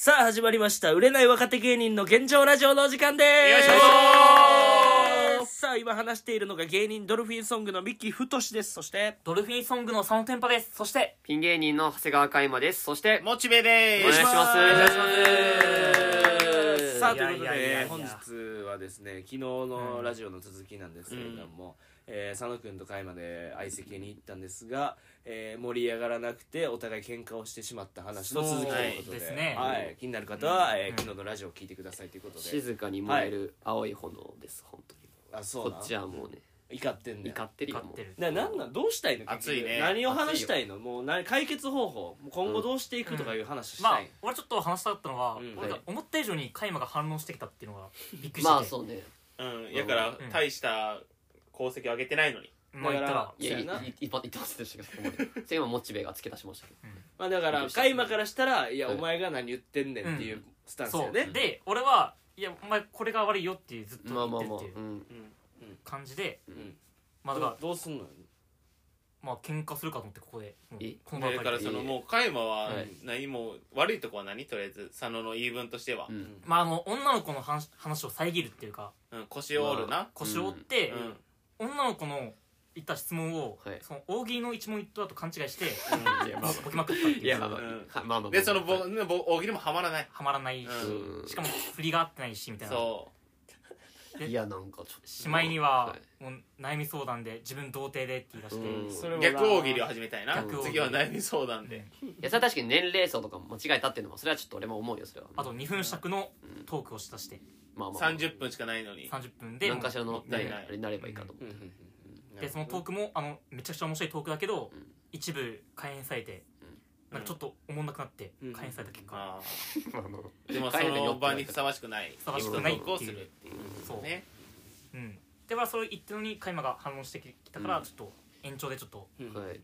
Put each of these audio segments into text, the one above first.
さあ始まりました売れない若手芸人の現状ラジオのお時間でよいしょすさあ今話しているのが芸人ドルフィンソングの三木太です。そしてドルフィンソングの佐野天パです。そしてピン芸人の長谷川海馬です。そして、モチベでお願いします。お願いしますさあということで。本日はですね昨日のラジオの続きなんですけれども、えー佐野君と海まで相席に行ったんですが、えー盛り上がらなくてお互い喧嘩をしてしまった話の続きということで。ですね。はい、気になる方は、えー昨日のラジオを聞いてくださいということで。静かに燃える青い炎です、本当に。あそうこっちはもうね、怒ってんねん怒ってるよ、もう勝って。る。ななんなん？どうしたいの？熱いね。何を話したいの？もうな解決方法もう今後どうしていくとかいう話しまあたい、俺ちょっと話したかったのは、うん。俺が思った以上にカイマが反応してきたっていうのがびっくりして。てまあそうね。うん。やからうん。大した功績を上げてないのに。まあ言ったら。いや、いそうやな。いいい言ってませんでしたけど。それ今、モチベが付け足しましたけど。まあだから海馬からしたらいやはいお前が何言ってんねんっていうスタンスそう。よね、で俺はいやお前これが悪いよってずっとまあまあまあ。言ってるっていううん。感じでうん。まあだからどうどうすんのよ？まあ喧嘩するかと思ってここで。もうえ？この場だからでそのもう加山ははい何も悪いとこは何とりあえず佐野の言い分としては。うん。まああの女の子の話話を遮るっていうかうん腰を折るな。腰を折って、うん。女の子の言った質問を、はい。その大喜利の一問一答だと勘違いして いや、まあボケまくったっていう。いや、まあまあうん。はいまあまあまあ。でそのぼぼ大喜利もはまらない。はまらないし、しかも振りが合ってないしみたいな。そいや、なんかちょっと。しまいには、い。もう悩み相談で自分童貞でって言い出して、うん。それはう逆大喜利を始めたいな。逆大喜利。次は悩み相談で。いや、それは確かに年齢層とかも間違えたっていうのも、それはちょっと俺も思うよ、それは。あと2分尺のトークをしだして。まあまあ。30分しかないのに。30分で何かしらの、ねないない、あれになればいいかと思う。うん。うん。うん。でそのトークもあのめちゃくちゃ面白いトークだけど、うん一部開演されて、なんかちょっとおもんなくなってうん。開演された結果、あ あのーでもその場にふさわしくない。ふさわしくないトークをするっていう。そう、ね。うん。でまあそれ言ってるのに開馬が反応してきたから、うん。ちょっと延長でちょっと。うん。はい。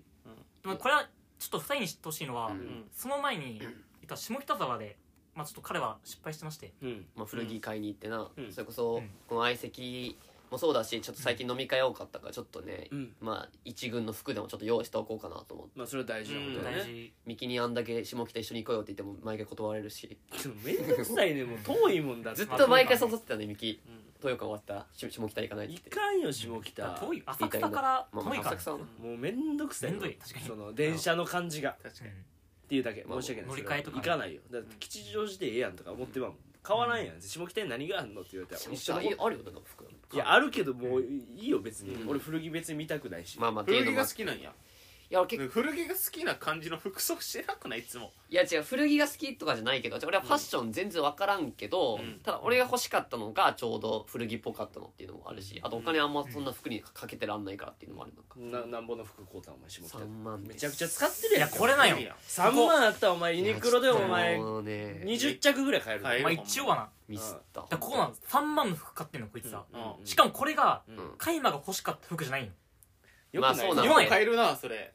でもこれはちょっと二人に知ってほしいのは、うん。うんその前に言った下北沢で、まあ、ちょっと彼は失敗してまして。うん。まあ、古着買いに行ってな、うん。それこそ、うん。この相席もそうだしちょっと最近飲み会多かったからちょっとね、うん。まあ一軍の服でもちょっと用意しておこうかなと思って。まあそれは大事なことだよね大事。ミキにあんだけ下北一緒に行こうよって言っても毎回断られるし。でもめんどくさいねもう遠いもんだって。ずっと毎回誘ってたねミキ。うん豊川終わったらし下北行かないって。い言ってかんよ下北。遠い。浅草からまあまあ遠いか。ら、浅草はな。もうめんどくさいめんどい。確かに。その電車の感じが。確かに。っていうだけ。まあ申し訳ない。乗り換えとか。ね行かないよ。だって吉祥寺でええやんとか思ってまうもん。変わらんやん。下北に何があんのって言われたら一緒下の北あるよな服いやあるけどもういいよ別に。うん。俺古着別に見たくないし。まあまあっていう古着のもが好きなんや。いや俺結構。古着が好きな感じの服装してなくない？いつも。いや違う古着が好きとかじゃないけど俺はファッション全然分からんけど、うん。ただ俺が欲しかったのがちょうど古着っぽかったのっていうのもあるしあとお金あんまそんな服にかけてらんないからっていうのもあるなんか。ななんぼの服買うたん？お前下北。3万めちゃくちゃ使ってるいやん。やこれなんよ。いや3万あったらお前ユニクロでお前もうね。20着ぐらい買える。買えるまあ一応はな。ミスった。らここなん3万の服買ってんのこいつさ、うんしかもこれがうん。うんカイマが欲しかった服じゃないの。よくない？まあそうな買えるなそれ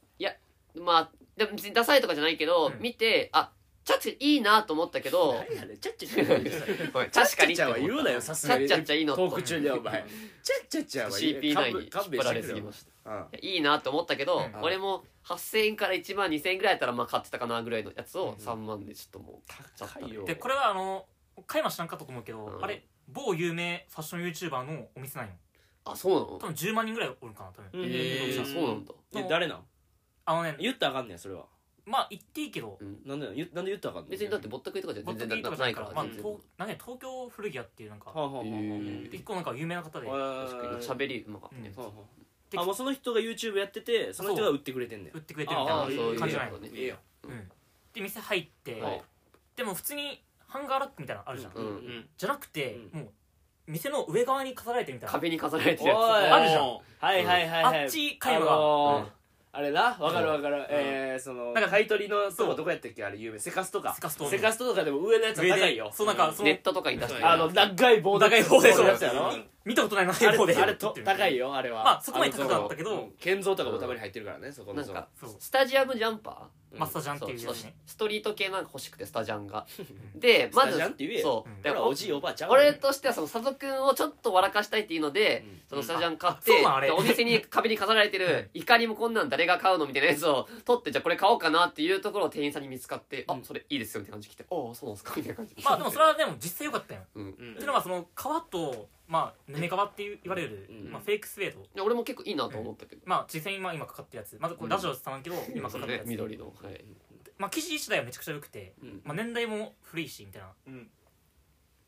まあでも別にダサいとかじゃないけど、うん。見てあチャッチいいなと思ったけど何やねんちゃっちゃちゃうごめん確かに。ちゃは言うなよさすがに。チャッチャッチャいいの。トーク中でお前。ちゃっちゃちゃは CP9 に。引っ張られすぎました。うん。いやいいなと思ったけど、うん。俺も8000円から1万2000円ぐらいやったらまあ買ってたかなぐらいのやつをうん3万でちょっともう高いよ。でこれはあのカイマ知らんかったと思うけど、うん。あれ某有名ファッション YouTuber のお店なんよあそうなの？多分10万人ぐらいおるかな多分、うん。えー、うんそうなんだ。え誰なん？あのね言ったらあかんねんそれは。まあ言っていいけど。うんなんでなん言なんで言ったらあかんの？別にだってぼったくりとかじゃボッ全然トキーとかじゃないかからら、まあ、全然。東なんか東京古着屋っていうなんか、はあはあはあはあ。へー。一個なんか有名な方で、はあ確かに喋りうまかったねうん。はあはあ。あもうその人が YouTube やっててその人が売ってくれてんねん。売ってくれてるみたいなああそういう感じじゃないことね。ええやんうん、で店入って、はい。でも普通にハンガーラックみたいなのあるじゃん、うんうんじゃなくて、うもう店の上側に飾られてるみたいな。壁に飾られてるやつあるじゃん。はいはいはいはい。あっち会話があのーうんあれな？わかるわかる。えーそのなんか買い取りのとそう。こどこやったっけ？あれ有名。セカストか。セカストセカストとかでも上のやつは高いよ。そうなんかそのネットとかに出してあの長い棒長い棒でそうやつやろ？に見たことないなあ方で。れあれと高いよあれは。まあそこまで高かったけど。う。ん建造とかもたまに入ってるからねそこの。かそう。スタジアムジャンパマスタージャンっていうやつね。ストリート系なんか欲しくてスタジャンが。でまずスタジャンって言えよ。そう。うん。でほらおじいおばあちゃん。俺としてはその佐藤君をちょっと笑かしたいっていうので、うん。そのスタジャン買っあそうなんあて、れ。でお店に壁に飾られてる、いかにもこんなん誰が買うのみたいなやつを取って、じゃあこれ買おうかなっていうところを店員さんに見つかって、うん。あ、それいいですよって感じ来て、ああ、そうなんですか？みたいな感じ。まあでもそれはでも実際良かったよ。うん。うんっていうのはその革とまあヌメ革っていう言われる、うん。まあ、フェイクスウェード。いや俺も結構いいなと思ったけど。まあ実際に今今かかってるやつ。まずこれラジオ伝わんけど、今かかってるやつ、ね緑の。はい。まあ生地自体はめちゃくちゃ良くて、うん。まあ、年代も古いしみたいな。うん。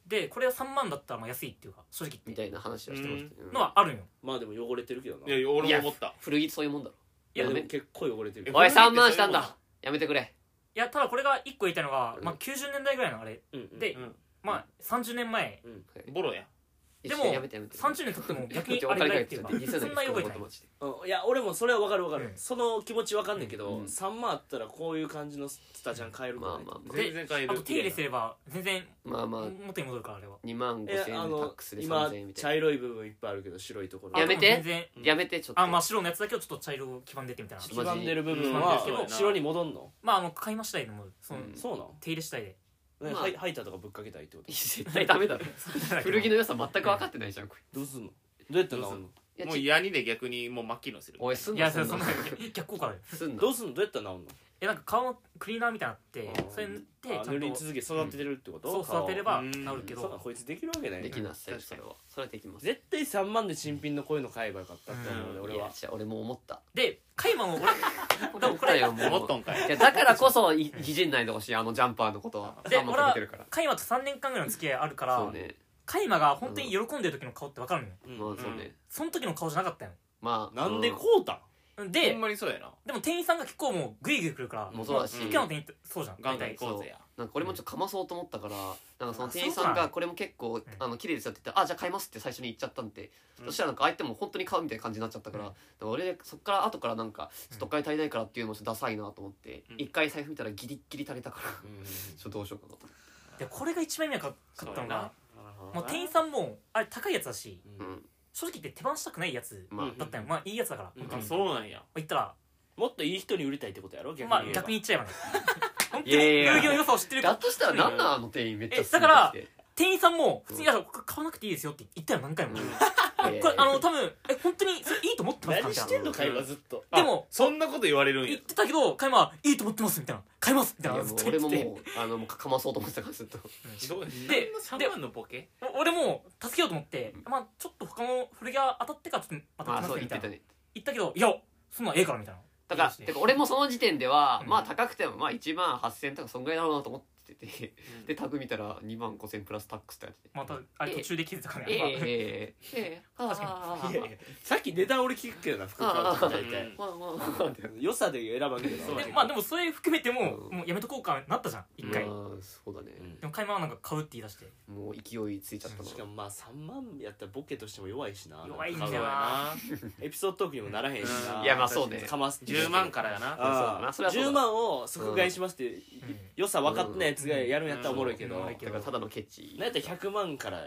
でこれは3万だったらまあ安いっていうか正直言って。みたいな話をしてましたね。のはあるんよ。まあでも汚れてるけどな。いやいや俺も思った。古着そういうもんだろ。いやいやでも結構汚れてる。けえどおい、3古着って万したんだ。やめてくれ。いやただこれが1個言いたいのが、うん。まあ、90年代ぐらいのあれ。うんうん。で、うん。まあ30年前。ボロやでもやめてやめて。30年経っても逆に あれぐらいっていうかそんな汚れてない。うんいや俺もそれは分かる分かる、うん。その気持ち分かんねんけど、うん。3万あったらこういう感じのスタジャン買えるから、ねまあまあ全然買えるあと手入れすれば全然あ。まあまあ、元に戻るからあれは。2万5え千円でタッあのクスで今3000円みた茶い色い部分いっぱいあるけど白いところ。あやめて。でも全然。な。やめて、ちょっと。あまあ白のやつだけをちょっと茶色黄ばんでってみたいな。ちょっと黄ばんでる部分うんは黄ばんでるけど白に戻んの、まああの買いましたいのもその、うん。そうなん手入れしたいでねまあ。ハイハイターとかぶっかけたいってこと？絶対ダメだろ。古着の良さ全く分かってないじゃん、これ。どうすんの？どうやって治んの？いやもうヤニで逆にもう真っ黄のするおい、すんいなすんなやそれそんな逆効果あるすんな。どうすんの？どうやったら治んの？えなんか顔のクリーナーみたいなのあってそれ塗ってちゃんと。あ塗り続け育ててるってこと、そう育てればうん。治るけど。そこいつできるわけないできなさいそれは。それはできます。絶対3万で新品のこういうの買えばよかったって思うね、うん。俺はいや違う俺も思った。でカイマンを俺 でもこれ 思ったよもう思っとんかい。いやだからこそいいじんないでほしいあのジャンパーのことは。3万で俺はかけてるから。カイマと3年間ぐらいの付き合いあるからそうね。カイマが本当に喜んでる時の顔って分かるのよ。うん。まあそうね。その時の顔じゃなかったよ。まあなんでうこうたん？でほんまにそうやな。でも店員さんが結構もうグイグイ来るからもうそうだし。の店員ってそうじゃん。ガンガン行こうぜ。やなんか俺もちょっとかまそうと思ったからなんかそのあ店員さんがこれも結構あの綺麗ですよって言ってあじゃあ買いますって最初に言っちゃったんで。うん。そしたらなんか相手も本当に買うみたいな感じになっちゃったからうん。だから俺そっから後からなんかちょっとお金足りないからっていうのもちょっとダサいなと思ってうん。一回財布見たらギリッギリ足りたから ちょっとどうしようかな。とでこれが一番意味なかったのがもう店員さんもあれ高いやつだし。うんうん正直言って手放したくないやつまあ。うんだったよ。まあいいやつだからうん。そうなんや。言ったらもっといい人に売りたいってことやろ逆にまあ言えば。逆に言っちゃえばね。本 当いやいにや遊戯の良さを知ってるだとしたらなんなんあの店員めっちゃえだから店員さんも普通に「いやこれ買わなくていいですよ」って言ったよ何回も。うん。これあの多分え本当にそれいいと思ってますかみたいな。何してんの会話ずっと。でもそんなこと言われるんや。言ってたけど買いはいいと思ってますみたいな。買いますみたいなずっと言っててもうあのもうかまそうと思ってたからずっと。そうで3万のボケお俺も助けようと思ってまあちょっと他の古着が当たってからちょっとまたまあ来ますみたいな。そう言ってたね。言ったけどいやそんなんええからみたいな。だからて。か俺もその時点ではうん。まあ高くてもまあ1万8000とかそんぐらいだろうなと思ってて。でタグ見たら2万5000プラスタックスってやってて。またあれ途中で気づからええ。ねええ。ええ。ああ確ああいやいやさっき値段俺聞くけどな服買うとき大体。まあまあまあ。って良さで選ばんけどなでまあでもそれ含めてもうん。もうやめとこうかなったじゃん一回。でまあそうだね。も買いはなんか買うって言い出して。もう勢いついちゃったな。しかもまあ3万やったらボケとしても弱いしな。弱いんだよ買うわな。エピソードトークにもならへんしうなん。いやまあそうね。かます10万からやな。ああそうだな。それはそうだ。10万を即買いしますって良さ分かってないやつがやるんやったらおもろいけどだからただのケチやったら100万からや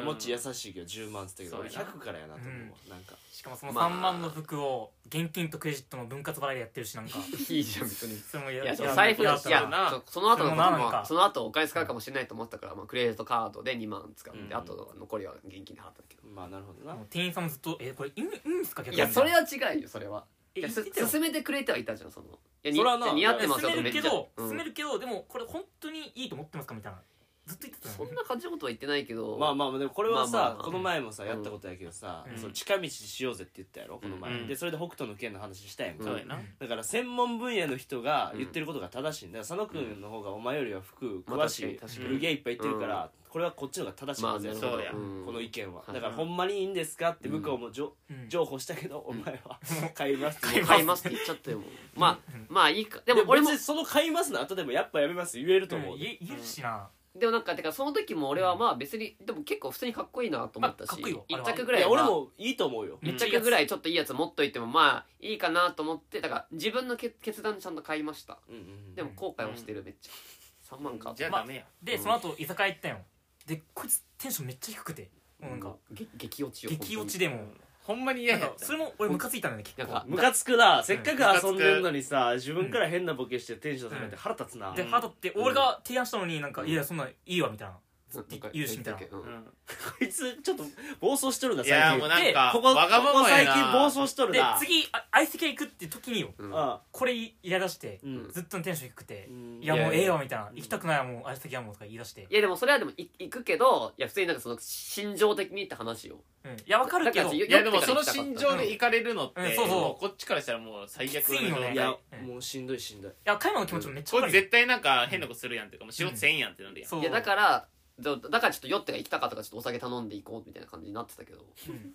うんもっち優しいけど10万っつったけど俺そうやな100からやなと思うわなんかしかもそのまあ3万の服を現金とクレジットの分割払いでやってるしなんか いいじゃん別にそれもいや財布いややったらなそその後のこともその後お金使うかもしれないと思ったからまあクレジットカードで2万使ってうんあと残りは現金で払ったけどまあなるほどな店員さんもずっと「えこれいいんですか?」いやそれは違うよそれはえいやすめてくれてはいたじゃんその。いやにそらな似合ってますよ進めめっちゃるけどうん。進めるけどでもこれ本当にいいと思ってますかみたいなずっと言ってたよそんな感じのことは言ってないけど。まあまあでもこれはさまあまあまあ。この前もさやったことやけどさうん。その近道しようぜって言ったやろこの前。うん。でそれで北斗の拳の話したやんか。そうやな。だから専門分野の人が言ってることが正しいんだから佐野君の方がお前よりは服まあ詳しい確かに確かに。古着屋いっぱい行ってるからこれはこっちの方が正しいまあはずやそうやうんこの意見は。はいだからほんまにいいんですかって向こうもじょうん。譲歩したけどお前は。買いますって。買います。買いますって言っちゃったよも。うまあまあいいか。ででも俺も俺ももその買いますの後でもやっぱやめます。言えると思ううん。言え言えるしなでもなんかてかその時も俺はまあ別にでも結構普通にかっこいいなと思ったしまあかっこいい。よ一着ぐらいは。俺もいいと思うよ。うん。一着ぐらい。ちょっといいやつ持っといてもまあいいかなと思ってだから自分の決決断でちゃんと買いました。うんうんうん。でも後悔はしてるめっちゃ。3万か。じゃあダメや。でその後居酒屋行ったよ。でこいつテンションめっちゃ低くて。もうなんかげ激落ちよ激落ちでもほんまに嫌やった。それも俺ムカついたんだよね結構。なんかムカつくな。せっかく遊んでんのにさ自分から変なボケしてテンション下げて腹立つな。でハートって俺が提案したのになんかいやそんなんいいわみたいななんか言うしみたいな。うん。うん。こいつちょっと暴走しとるないや最近。もうなんかここわがまここ最近暴走しとるでな。次あ相席屋行くって時にようんあこれ言い出してうん。ずっとテンション低くてうん。いやもういやいや。ええわみたいな。行きたくないわもう相席屋もとか言い出して。いやでもそれはでもい行くけどいや普通になんかその心情的にって話よ。うん。いやわかるけどいやでもその心情で行かれるのって、うん。そうそう。こっちからしたらもう最悪きついよね。いやうん。もうしんどいしんどい。いや加山の気持ちもめっちゃこわかる。絶対なんか変なことするやんっていうかもう仕事せんやんってなるやん、いやだからだだからちょっと酔ってが行きたかったからちょっとお酒頼んで行こうみたいな感じになってたけど。うん。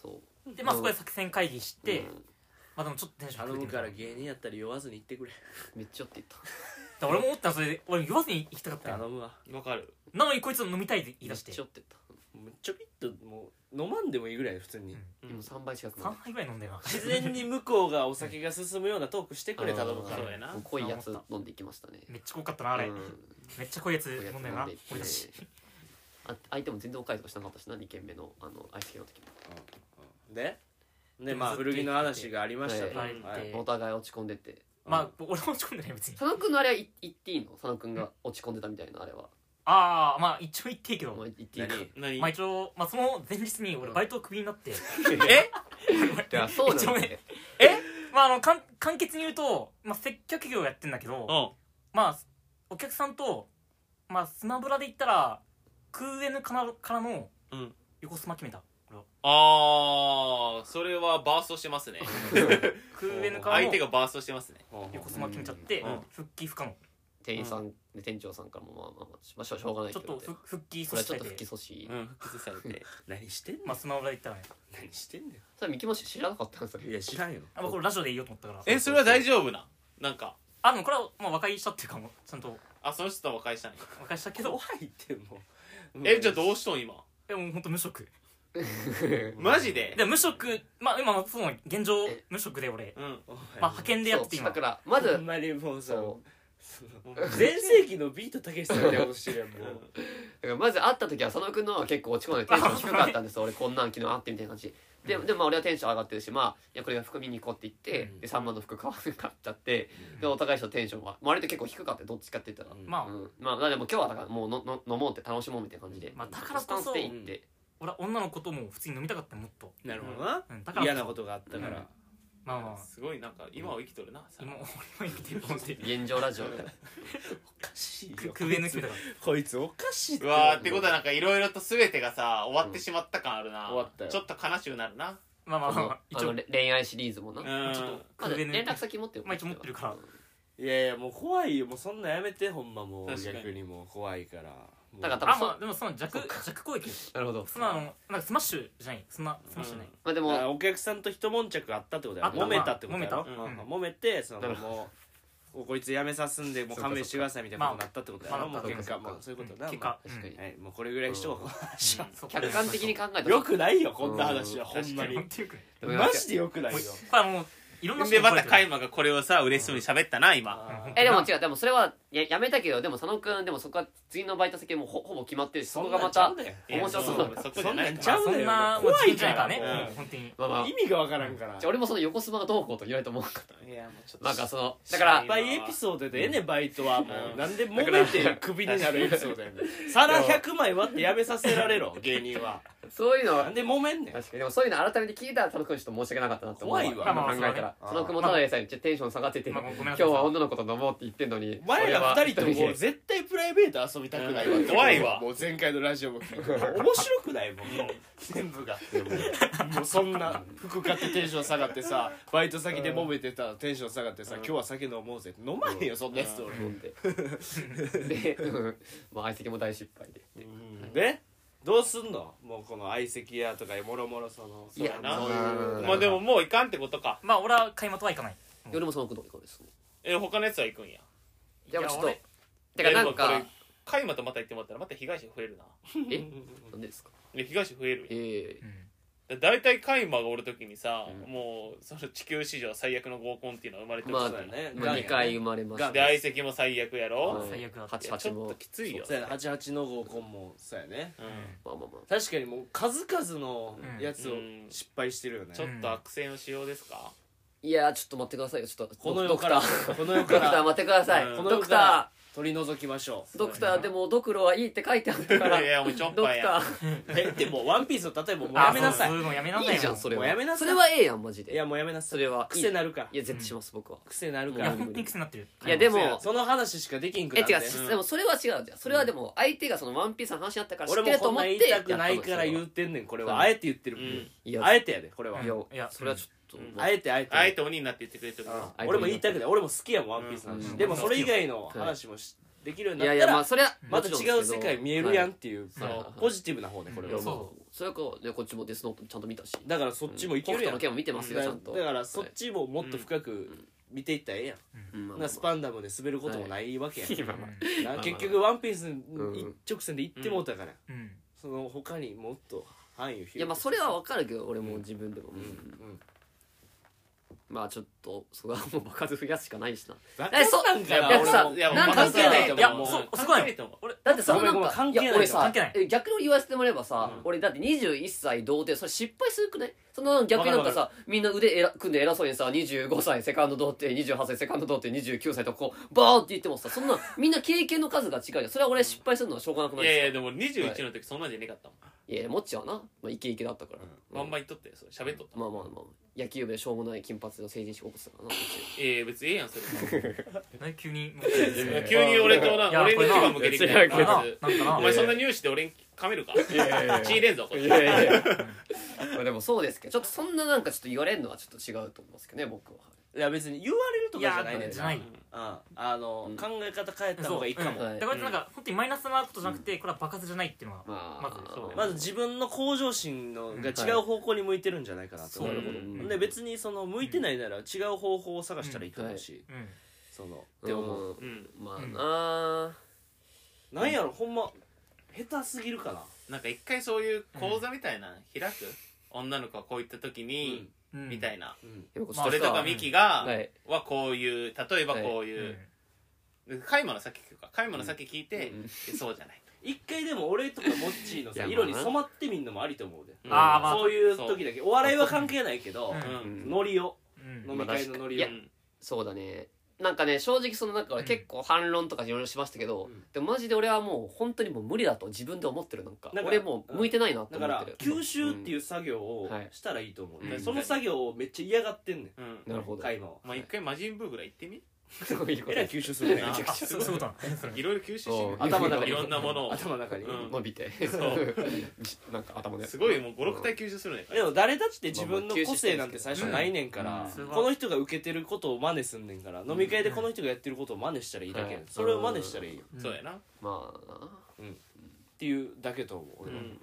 そう。でまあそこで作戦会議してうん。まあでもちょっとテンション頼む低くてから芸人やったら酔わずに行ってくれ。めっちゃ酔って行った。俺も思ったのそれで俺言わずに行きたかったよ。頼むわ。わかる。なのにこいつ飲みたいって言いめっ出して。ちゃ酔ってったもうちょびっともう飲まんでもいいぐらい普通に。うん。今3倍近く3杯ぐらい飲んだよな自然に向こうがお酒が進むようなトークしてくれ頼むからそうやな。濃いやつ飲んでいきましたね。めっちゃ濃かったなあれ。うん。めっちゃ濃いやつ飲んだよな俺たち。あ相手も全然おかわりとかしなかったしな2軒目のあのアイス系の時も。ででまあ古着の話がありましたとはい。はい。お互い落ち込んでて。まあ俺も落ち込んでない別に。佐野くんのあれは言言っていいの？佐野くんが落ち込んでたみたいなあれはああまあ一応言っていいけど。まあ言っていいか何？何まあ一応まあその前日に俺バイトクビになって。え？いやそうなんだ一応ね。まああのかん簡潔に言うとまあ接客業やってんだけどうん。まあお客さんとまあスマブラで言ったら空 N からからのうん。横スマ決めた。俺は。あーそれはバーストしてますね。空 N からの相手がバーストしてますね。横スマ決めちゃってうん。復帰不可能。店員さんで店長さんからもまあまあまあまあしょうしょうがないちょっとけどねふ復帰これはちょっとさせて。不起訴しうん複数されて。何してんの？まあスマブラで言ったらね。何してんねそれ三木も知らなかったんそんいれや知らんよ。あまあこれラジオで言おうと思ったから。えそれは大丈夫な？なんか。あでもこれはまあ和解したっていうかもうちゃんと。あその人と和解したんや和解したけど。怖いってもうえじゃあどうしとん今？でも本当無職。マジで？で無職まあ今その現状え無職で俺。うん。まあ派遣でやってて今。だから。まずほんまにもうさそ 全盛期のビートたけしさんみたいなことしてるやんもう。だからまず会った時は佐野くんの方が結構落ち込んでテンション低かったんです 俺こんなん昨日会ってみたいな感じ。ででもまあ俺はテンション上がってるしまあいやこれが服見に行こうって言って、うん。で3万の服買わなかっちゃってでお互いのテンションはまあ割と結構低かった。よどっちかって言ったら、うん。まあうん、まあでも今日はだからもうのの飲もうって楽しもうみたいな感じで、まあだからこそスタンスで行って、俺は女の子とも普通に飲みたかったもっと。なるほどな。うん。だから嫌なことがあったからまあまあ。すごいなんか今を生きとるな今俺も生きてると思って現状ラジオ。でおかしいよ。空 N 決めたこいつおかしいって。うわーってことはなんかいろいろと全てがさ終わってしまった感あるな、終わったよ。ちょっと悲しくなるな。まあまああのまあ一応。あのれ恋愛シリーズもな、うん。ちょっとまあ、連絡先持ってるまあ一応持ってるから。いやいやもう怖いよ。もうそんなやめてほんまもう。確かに。逆にもう怖いからだからあまあでもその弱弱攻撃。なるほど。そんなのなんかスマッシュじゃない。そんなスマッシュない。まあでもあお客さんと一悶着あったってことやあった。揉めたってことやろ。まあ揉めた。うん。うん。揉めてそのもうこいつ辞めさすんでもう勘弁してくださいみたいなことになったってことやろ。まあまあもう結果まあもうそういうことだ結果。確かに。うんはい。もうこれぐらいにしとこう。この話はそう。客観的に考えたら。よくないよこんな話は。うん。ほんまに。マジでよくないよ。これはもういろんな人でまたに怒られてるカイマがこれをさ嬉しそうに喋ったな今。えでも違うでもそれはややめたけどでも佐野くんでもそこは次のバイト先もほほぼ決まってるしそこがまた面白そういやそこじゃないまあそんなもう事件じゃないからね本当に意味がわからんからじゃあ。俺もその横スマがどうこうと言われると思うかったいやもうちょっと。なんかそのだからいっぱいエピソードでええねバイトはもううんなん。で揉めてクビになるエピソードやねん。皿100枚割ってやめさせられろ芸人は。そういうのは。なんで揉めんねん。確かに。でもそういうの改めて聞いたら佐野くんちょっと申し訳なかったなって思う怖いわ。考えたら佐野くんもただでさえテンション下がっててまあごめんな今さい。日は女の子と飲もうって言ってんのに。お前ら二人ともで絶対プライベート遊びたくないわうん怖いわ。もう前回のラジオも。聞いて面白くないもんもう。全部が。もうそんな服買ってテンション下がってさバイト先で揉めてたテンション下がってさ今日は酒飲もうぜ。って飲まへんよそんなやつと俺。飲んででうん。まあ相席も大失敗でで？どうすんの？もうこの相席屋とかもろもろそのいやそうな。そういうまあでももういかんってことか。まあ俺は開幕は行かない。夜もそのくんどこですえ他のやつは行くんや。じゃあちょっといやてかなんかカイマとまた行ってもらったらまた被害者増えるな。え？なんでですか？いや被害者増えるええうん大体カイマがおる時にさ、うん。もうその地球史上最悪の合コンっていうのは生まれてるまあそうそうだね。まあ、2回生まれました。で相席も最悪やろ、はい最悪だったいやち88もょっときついよそうやね。88の合コンもそうやね。うん。まあまあまあ。確かにもう数々のやつをうん。失敗してるよね。ちょっと悪戦の仕様ですか、いやーちょっと待ってくださいよ。ちょっとこの世から。ドクター。この世ドから。クター待ってください、うん。ドクこの世からタ取り除きましょードクターでもドクロはいいって書いてあったから。いやもうちょっドクぱいや。タう えでもワンピースの例えばもうあやめなさい。そうそういうのやめなさい。よーいいじゃんそれは。もうやめなさい。それはええやんマジで。いやもうやめなさい。それはいい癖なるから。いや絶対します僕は。癖なるかいやら本当に癖になってる。いやでもその話しかできんくえなって違う、うんでもそれは違うじゃんそれはでも相手がそのワンピースの話になったから知っ俺もこんなんてると思って言いたくないから言やっうてんねんこれうん。はあえて言ってる。うん。いやあえてやでこれは。いやいやそれはちょっと、ああえてあえて。あえて鬼になって言ってくれてる俺も言いたくない俺も好きやもんワンピースの話うん。でもそれ以外の話もしできるようにいやいなったらやまあそれはまた違う世界見えるやんんっていうポジティブな方ねこれは。いやまあそそれはこうねこっちもデスノートちゃんと見たし。だからそっちもいけるやん。見てますよちゃんと。だからそっちももっと深く見ていったらええやん。スパンダムで滑ることもないわけやん。結局ワンピースん一直線で行ってもうたから。うん。その他にもっと範囲を広げいやまあそれは分かるけど俺もうん自分でも、うん。うんまあちょっとそれはもう場数増やすしかないしな。バえそなんかなやっぱさ俺も。いやなんか関係ないといや思うそもう。そこなんよ関係ない俺だってさごめんごめんなんか関係ないや俺さ関係ない。え逆に言わせてもらえばさ、うん。俺だって21歳童貞それ失敗するくねその逆になんかさみんな腕えら組んで偉そうにさ25歳セカンド童貞28歳セカンド童貞29歳とこうバーって言ってもさそんなみんな経験の数が違うじゃん。それは俺失敗するのはしょうがなくないいやいやでも21の時そんなんじゃねかったもん。いやいやもっちはな、まあ、イケイケだったから、バンバン言っとってそれ。喋っとった。まあまあまあ野球部でしょうもない金髪の成人式起こしてたからなこっちいやいや別にええやんそれ。何急に 急に俺とな俺に牙向けてきたいやこれな。やつな。んかな。お前そんな入試で俺に噛めるか？血入れんぞこれ。いやいやいや。まあでもそうですけどちょっとそんななんかちょっと言われるのはちょっと違うと思いますけどね僕は。いや別に言われるとかじゃないねじゃないうん。あのうん考え方変えた方がいいかも。そう。うんだからなんか本当にマイナスなことじゃなくてこれは爆発じゃないっていうのはまずそうまず自分の向上心のが違う方向に向いてるんじゃないかなと思う。で別にその向いてないなら違う方法を探したらいいと思うし。うん。そのって思う。まあな。なんやろほんま下手すぎるかな。なんか一回そういう講座みたいなの開く？女の子がこういった時にうんみたいな。うん。でもこまあそれとかミキがはい。はこういう例えばこううい。うカイマの先聞くか。カイマの先聞いてそうじゃない。一回でも俺とかモッチーのさ色に染まってみんのもありと思うで。うん。あーまあそういう時だけ。お笑いは関係ないけどノリを。うん。飲み会のノリを。いやそうだねなんかね正直そのなんか俺うん。結構反論とかいろいろしましたけど、うん。でもマジで俺はもう本当にもう無理だと自分で思ってるなんかなんか俺もう向いてないなって思ってる。吸収っていう作業をはい。したらいいと思う、うん。でその作業をめっちゃ嫌がってんねん。うん。なるほど。カイマはまあ一回魔人ブーぐらい行ってみ？そういうこと。えらい吸収するね。ああそうそういうことなの。それいろいろ吸収し頭の中に。いろんなものを。頭の中に、うん。伸びて。そう。なんか頭ですごいもう56体吸収するね。でも誰だって自分の個性なんて最初ないねんから、うんこの人が受けてることを真似すんねんから、飲み会でこの人がやってることを真似したらいいだけそれを真似したらいいよ。うん。そうやな。まあな。っていうだけと思う。俺は、ううん。ん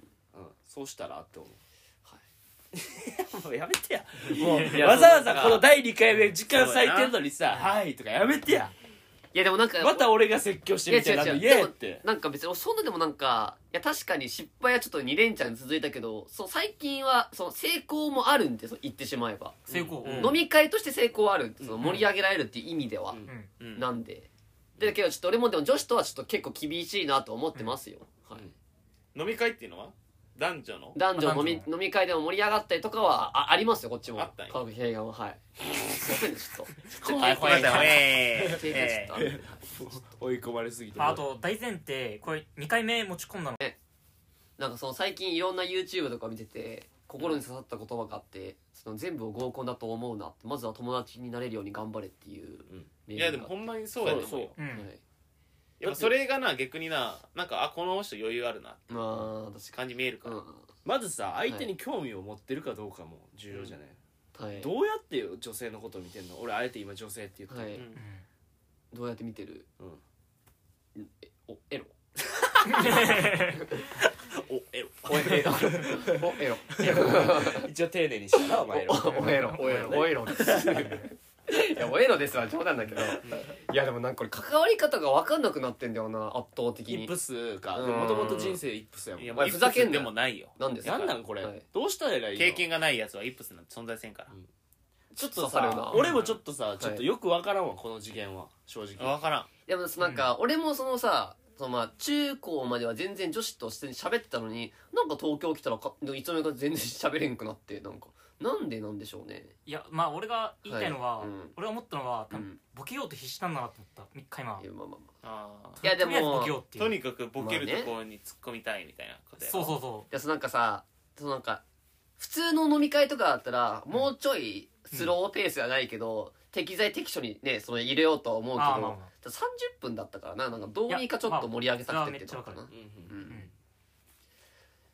そうしたらって思う。はも うやめてや。もやわざわざこの第2回目時間割いてんのにさ「はい」とかやめてや。いやでもなんかまた俺が説教してみたいなのいや違う違う。嫌やって。なんか別にそんなでもなんかいや確かに失敗はちょっと2連チャン続いたけどそう最近はその成功もあるんでそう言ってしまえば、成功。うん。うん。飲み会として成功はあるんでその盛り上げられるっていう意味では、うん。うん。なんで。でだけどちょっと俺もでも女子とはちょっと結構厳しいなと思ってますよ、はい、飲み会っていうのは？男女の？男女飲み飲み会でも盛り上がったりとかはあありますよこっちも。あったんや。化学平岩ははい。すいませんねちょっとはい。ごめんなさい。え経験ちょっと。あるんで追い込まれすぎてまああと大前提これ2回目持ち込んだの。なんかその最近いろんな YouTube とか見てて心に刺さった言葉があってその全部を合コンだと思うなってまずは友達になれるように頑張れっていううん。例いやでもほんまにそうやと思うよ。うん。はいやっぱそれがな逆にななんかあこの人余裕あるなってまあ確か感じ見えるから。にまずさ相手に興味を持ってるかどうかも重要じゃない、うんはい。どうやって女性のことを見てんの？俺あえて今女性って言ってる、はい。うん。どうやって見てる？うん。えお エロ？おエロ。おエロ。おエロ。一応丁寧にしたなお前らおおエロ。おエロね。おエロですいややもうエロですわ冗談だけど。いやでもなんかこれ関わり方が分かんなくなってんだよな圧倒的に。イップスか。うん。もともと人生イップスやもん。いやお前ふざけんなでもないよ。なんですか？なんなんこれ、はい。どうしたらいいの？経験がないやつはイップスなんて存在せんから。ちょっと刺さるな。さ俺もちょっとさちょっとよくわからんわこの次元は。正直。分からん。でもなんか俺もそのさそのまあ中高までは全然女子として喋ってたのになんか東京来たらかいつの間にか全然喋れんくなってなんかなんでなんでしょうね。いやまあ俺が言いたいのは、はい。うん。俺が思ったのは多分うん。ボケようと必死なんだなと思った。一回今いやまあまあまあ。あいやでとりあえずボもケようっていう。とにかくボケるところに突っ込みたいみたいなことやろそうそうそいやそのなんかさそのなんか普通の飲み会とかだったらもうちょいスローペースじゃないけど、適材適所にねその入れようとは思うけど、あーまあま30分だったからな。なんかどうにかちょっと盛り上げたくてっていうのかな、いやまあうんうん。うん。うん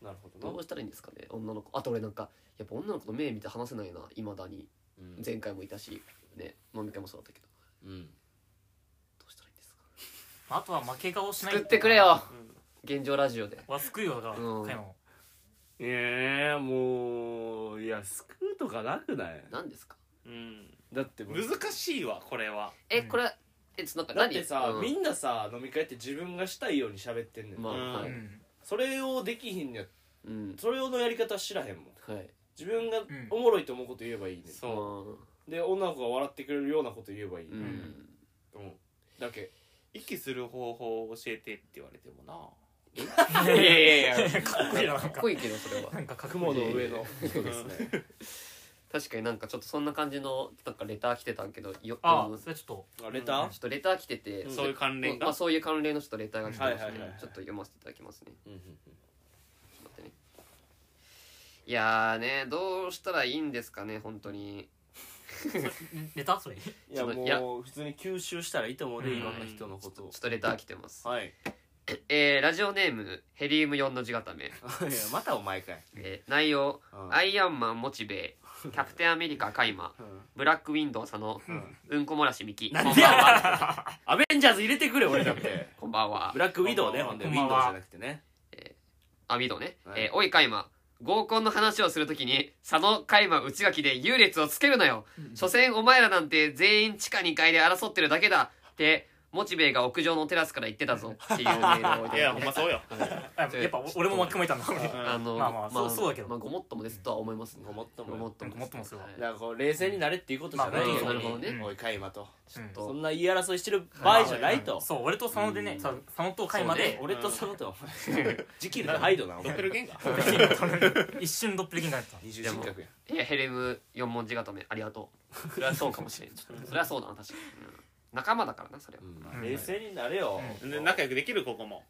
なるほどなどうしたらいいんですかね女の子。あと俺なんかやっぱ女の子の目見て話せないないまだに。うん。前回もいたしね飲み会もそうだったけど。うん。どうしたらいいんですかまああとは負け顔しない。作ってくれよ。現状ラジオで。は救うよだからうん。加山をいやもういや救うとかなくない？何ですか？うん。だって難しいわこれは。え、うん。これえつなんか何？だってさ、うん。みんなさ飲み会って自分がしたいように喋ってんねん、まあ、うんはい、うんそれをできひんやうん。それのやり方知らへんもん。はい。自分がん。おもろいと思うこと言えばいいねん、そで女の子が笑ってくれるようなこと言えばいい、うねん。ん、う。んだけ。息する方法を教えてって言われてもな。いやいやいや かっこいいななんか。かっこいいけどそれは。なんか雲の上の人ですね確かになんかちょっとそんな感じのなんかレター来てたんけどよあうんちょそれちょっあレター、っとレター来てて、うん。そういう関連が？まあ、そういう関連のちょっとレターが来てます、ねはいはいはいはい。ちょっと読ませていただきますね。うんうんちょっと待ってね。いやーねどうしたらいいんですかね本当に。とレター？それ？いやちょっといや。もう普通に吸収したらいいと思うね、うん。いろんな人のことを。ちょっとレター来てます、はい。えーラジオネームヘリウム4の字固め、いやまたお前かい、えー内容、うん。アイアンマンモチベキャプテンアメリカカイマうん。ブラックウィンドウ佐野うん。うんこ漏らしミキ。こんばん。なんでやは。アベンジャーズ入れてくれ俺だって。こんばんは。ブラックウィドウねこほんでウィンドウじゃなくてね。あウィドウね、はい。えーおいカイマ。合コンの話をするときに佐野カイマ内垣で優劣をつけるなよ。所詮お前らなんて全員地下2階で争ってるだけだ。ってモチベが屋上のテラスから言ってたぞ っていうメールをいただいていやほんまそうよ。あやっぱ俺も巻き込めたん。だあのまあまあそうそうだけど。まあ、ごもっともですとは思いますね。ごもっともごもっともごもっともですだからこう冷静になれっていうことじゃないよ、まあなるほどね。うん。おいカイマと。そんな言い争いしてる場合じゃないと。そう俺と佐野でねさ佐野と海まで。俺とそのと。ジキルとハイドなおドッペ前。ルゲンガー一瞬ドッペルゲンガーやった。二重人格やいやヘレム4文字固め。ありがとう。それはそうかもしれん。それはそうだな確かに、うん仲間だからなそれは、うん。冷静になれよ、で仲良くできるここも。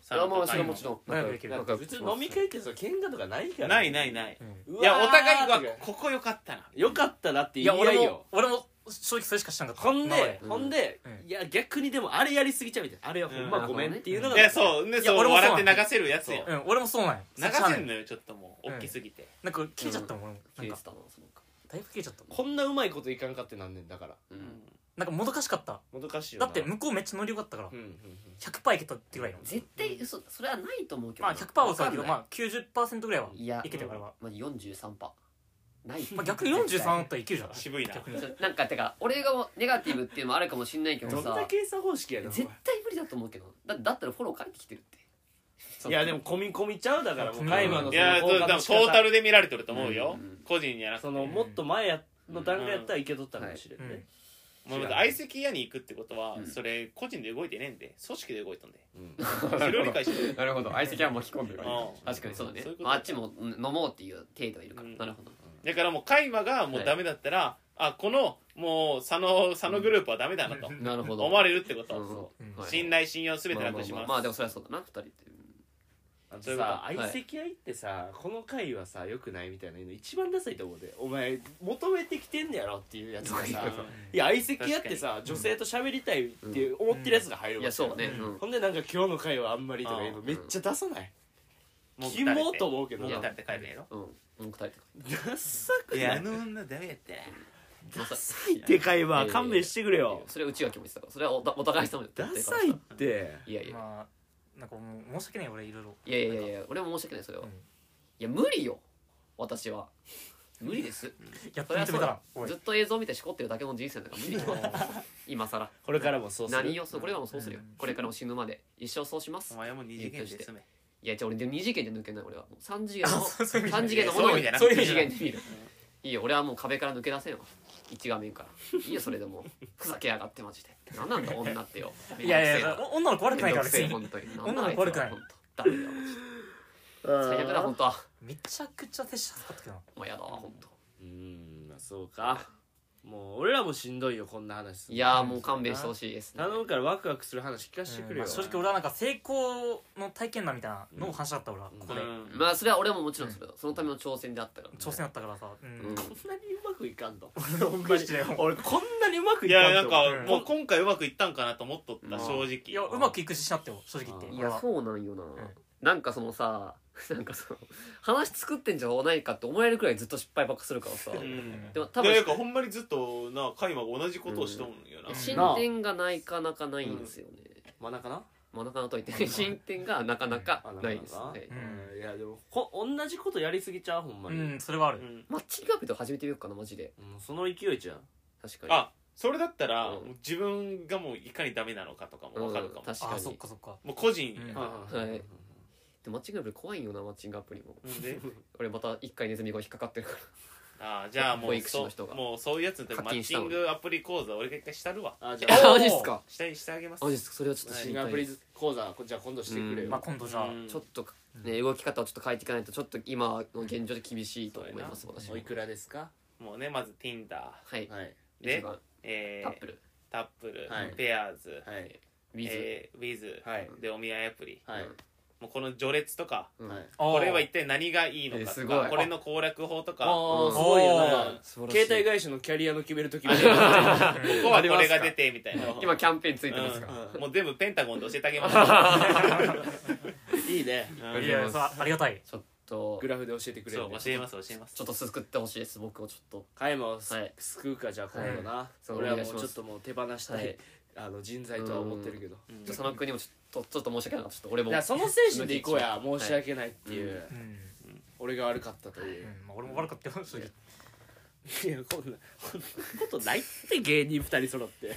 それはもうそれはもちろん。仲良くできる。なんか普通飲み会ってさ喧嘩とかないから。ないないない。うんいやお互いはここ良かったな。よかったなってい言い合いよ。や俺も俺も正直それしか知らなかった。ほんでうん。ほんで、うん。いや逆にでもあれやりすぎちゃうみたいな。あれはほんまごめんっていうのが、いやそう。でそう。いや俺もそう笑って流せるやつようん。俺もそうなんや流せんのよちょっともう。大きすぎて。なんか切れちゃったもん俺も。なんか。だいぶ切れちゃったこんなうまいこといかんかってなんねんだから。うんなんかもどかしかった。もどかしいよな。だって向こうめっちゃノリ良かったから。うんうんうん。100%いけたってぐらいの。絶対嘘それはないと思うけどな。まあ100%はそうだけどまあ90%ぐらいはいやいけたよ俺はまあ、43パー。ない、まあ逆に43だったらいけるじゃん。渋いな。逆に。そうなんかてか俺がネガティブっていうのもあるかもしんないけどどんなさ計算方式やねんお前。絶対無理だと思うけど。だだったらフォロー返ってきてるって。いやでも込み込みちゃうだからもう。うん。タイマーのいやそのそう多分トータルで見られてると思うよ。うん。個人じゃなくて。そのもっと前やの段階やったらいけとったかもしれんね、もう相席屋に行くってことはうん。それ個人で動いてねえんで組織で動いとんで。うん。それを理解してる。なるほど。相席は巻き込んでるうん。確かにそうだね。そういうことまああっちもうん飲もうっていう程度いるから、うん。なるほど。だからもうカイマがもうダメだったらあこのもう佐野佐野グループはダメだなとなるほど。思われるってこと。うん。そう。んうはい信頼信用すべてなくします。まあまあまあ。でもそれはそうだな二人ってあとそういうこと。さ相席屋行ってさ、この回はさよくないみたいなの一番ダサいと思うで。お前求めてきてんねやろっていうやつがさいや相席屋ってさ女性と喋りたいって思ってるやつが入るわけいやそうね、うん。うんほんでなんか今日の回はあんまりとか言うのうん。めっちゃ出さない？もうキモと思うけどもうな。打たれて帰るんやろう。ん。うん二人とかダサくい？やあないの女ダメやったダサいって回は勘弁してくれよ。それは内垣も言ってたから。それはおお互い様でダサいって。いやいや。まあなんかもう申し訳ない俺いろいろ。いやいやいやいや俺も申し訳ないそれは、うん。いや無理よ。私は。無理です。やってそれはそうだ。認めたらおい。ずっと映像見てしこってるだけの人生だから無理 今さらこれからもそうする。何をそうこれからもそうするよ。これからも死ぬまで。一生そうします。お前はもう二次元で住め。いやじゃあ俺でも2次元で抜けない俺は。もう3次元のあそうそういう意味3次元のものをそういう意味じゃなくてそうい。う次元で見るいいよ俺はもう壁から抜け出せんわ一画面から。いいよそれでも。ふざけやがってマジで。何なんだ女ってよ。いやいやお女の子悪くないから別に。本当に。女の子悪くない。本当ダメだよマジで。最悪だ本当は。めちゃくちゃ接しやすかったけど。なもうやだわ本当。うーんまあそうかもう俺らもしんどいよこんな話いやーもう勘弁してほしいですね。頼むからワクワクする話聞かせてくれよ、うんまあ正直俺はなんか成功の体験談みたいなのを話したかった俺は。ここで。うん。まあそれは俺ももちろんそれだそのための挑戦であったから。挑戦だったからさ。うん。うん。こんなにうまくいかんのびっくりしたよ俺こんなにうまくいいかんのやなんかうん。もう今回うまくいったんかなと思っとったうん。正直いやうまくいく自信あったよ正直言って。いやそうなんよな、なんかそのさ なんかその話作ってんじゃないかって思われるくらいずっと失敗ばっかするからさ、うん。でも多分いやなんかほんまにずっとなカイマが同じことをしとんよな。進展がないかなかないんですよね、真ん。中なまあなかなかといって進展がなかなかないです、あなかなか。はいうん。いやでもこ同じことやりすぎちゃう？ほんまうに、んそれはある。うんマッチングアプリとか始めてみようかなマジで。うんその勢いじゃん。確かに。あそれだったらうん。自分がもういかにダメなのかとかも分かるかも。うん確かに。あそっかそっか。もう個人うん。やなはいでマッチングアプリ怖いよなマッチングアプリも。俺また一回ネズミが引っかかってるから。あーじゃあも保うそ育士の人が。もうそういうやつの時マッチ課金したのングアプリ講座俺が一回したるわ。あじあ。ゃあマジっすか？したいしてあげます。マジっすか？それはちょっと知シンガープリりたいです講座じゃあ今度してくれよ、まあ今度じゃあ。うん。ちょっとね動き方をちょっと変えていかないとちょっと今の現状で厳しいと思います私もおいくらですか？もうねまず Tinder はい。はい。でえータップル。タップルはい。ペアーズ。はい。ウィズえーウィズはい。でお見合いアプリ。はい、もうこの序列とかうんはい。ここれは一体何がいいのかとえーすごい。かこれの攻略法とかあこあすごいよおなー素晴らしい。携帯会社のキャリアの決めるときみたいな。こはこれが出てみたいな。今キャンペーンついてますか？うん。もう全部ペンタゴンで教えてあげます。いいね。ありがたい。ちょっとグラフで教えてくれるねそう教えます教えます。ちょっと救ってほしいです僕をちょっと。加山をすはい。救うかじゃあ今度な、そう俺はもうお願いします。ちょっともう手放したい、はいあの人材とは思ってるけど、うん。佐野君にもちょっとちょっと申し訳なかった。ちょっと俺もその精神でいこうや。申し訳ないっていう、う。ん。俺が悪かったという、うん。まあ俺も悪かったよ正直。いやこんなこんなことないって芸人二人揃って。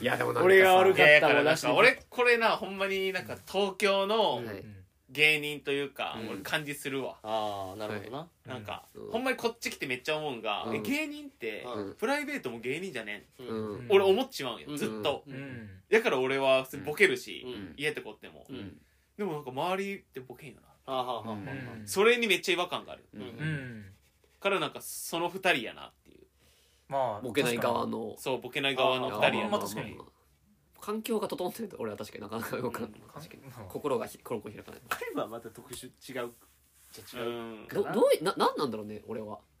いやでもなんかさ俺が悪かったいやだしか俺これなほんまになんか東京のはいうん芸人というかうん。俺感じするわ。ああなるほどな、なんかう。んほんまにこっち来てめっちゃ思うんがうん。え芸人ってうん。プライベートも芸人じゃねん？うん。うん俺思っちまうんようん。ずっと。うん。うんだから俺は普通にボケるしうん。家ってこっても。うん。でもなんか周りってボケんよな。はあはあはあはあうん。それにめっちゃ違和感がある。うん。うん。からなんかその二人やなっていう。まあボケない側の。そうボケない側の二人やなまあ確かに環境が整ってると俺は確かになかなか動かない。確かに。まあ心がひコロコロ開かない。加山はまた特殊違うじゃう違うん。どどういななんなんだろうね俺は。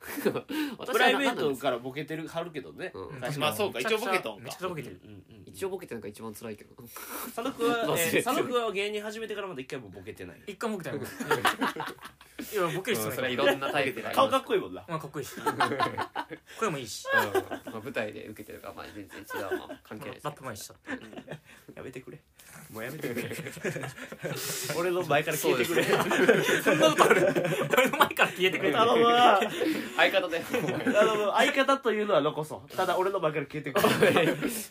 私はプライベートか？らボケてるはるけどね、うん。うんまあそうか一応ボケとんか。めちゃくちゃボケてる。うんうん一応ボケてなんか一番辛いけど。佐野くんは、忘れてるえー佐野くんは芸人始めてからまだ一回もボケてない？一回もボケてない。いやボケる必要ない。それいろんなタイプがあり顔かっこいいもんな。まあかっこいいし。声もいいし。まあ舞台で受けてるからまあ全然それはまあ関係ないですラップもいいしやめてくれもうやめてくれ。俺の前から消えてくれ。そんなことある。俺の前から消えてくれた頼むわ相方で。頼む相方というのは残そう。ただ俺の前から消えてくれ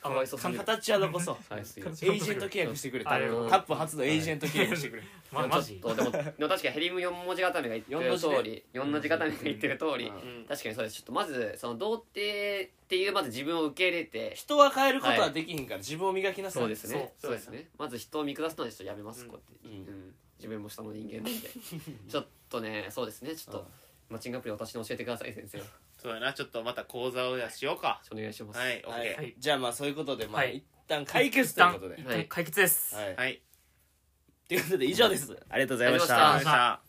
かわいそう形は残そう。エージェント契約してくれタあップ初のエージェント契約してくれ。んまマジ？でも確かにヘリム4文字固めが言ってる通り4文字固めが言ってる通りうん。確かにそうです。ちょっとまずその童貞っていうまず自分を受け入れて人は変えることはできひんから自分を磨きなさい。そうですね。そうですねまず人を見下すのはちょっとやめますうんこうやって。うん。うん。自分も下の人間なんで。ちょっとねそうですね。ちょっとマッチングアプリ私に教えてください先生そうやな。ちょっとまた講座をやしようか。お願いします。はいオッはケい。じゃあまあそういうことでまあはい。一旦解決ということで。一旦解決です。はい。ーはい。ということで以上です。ありがとうございましありがとうございた。ました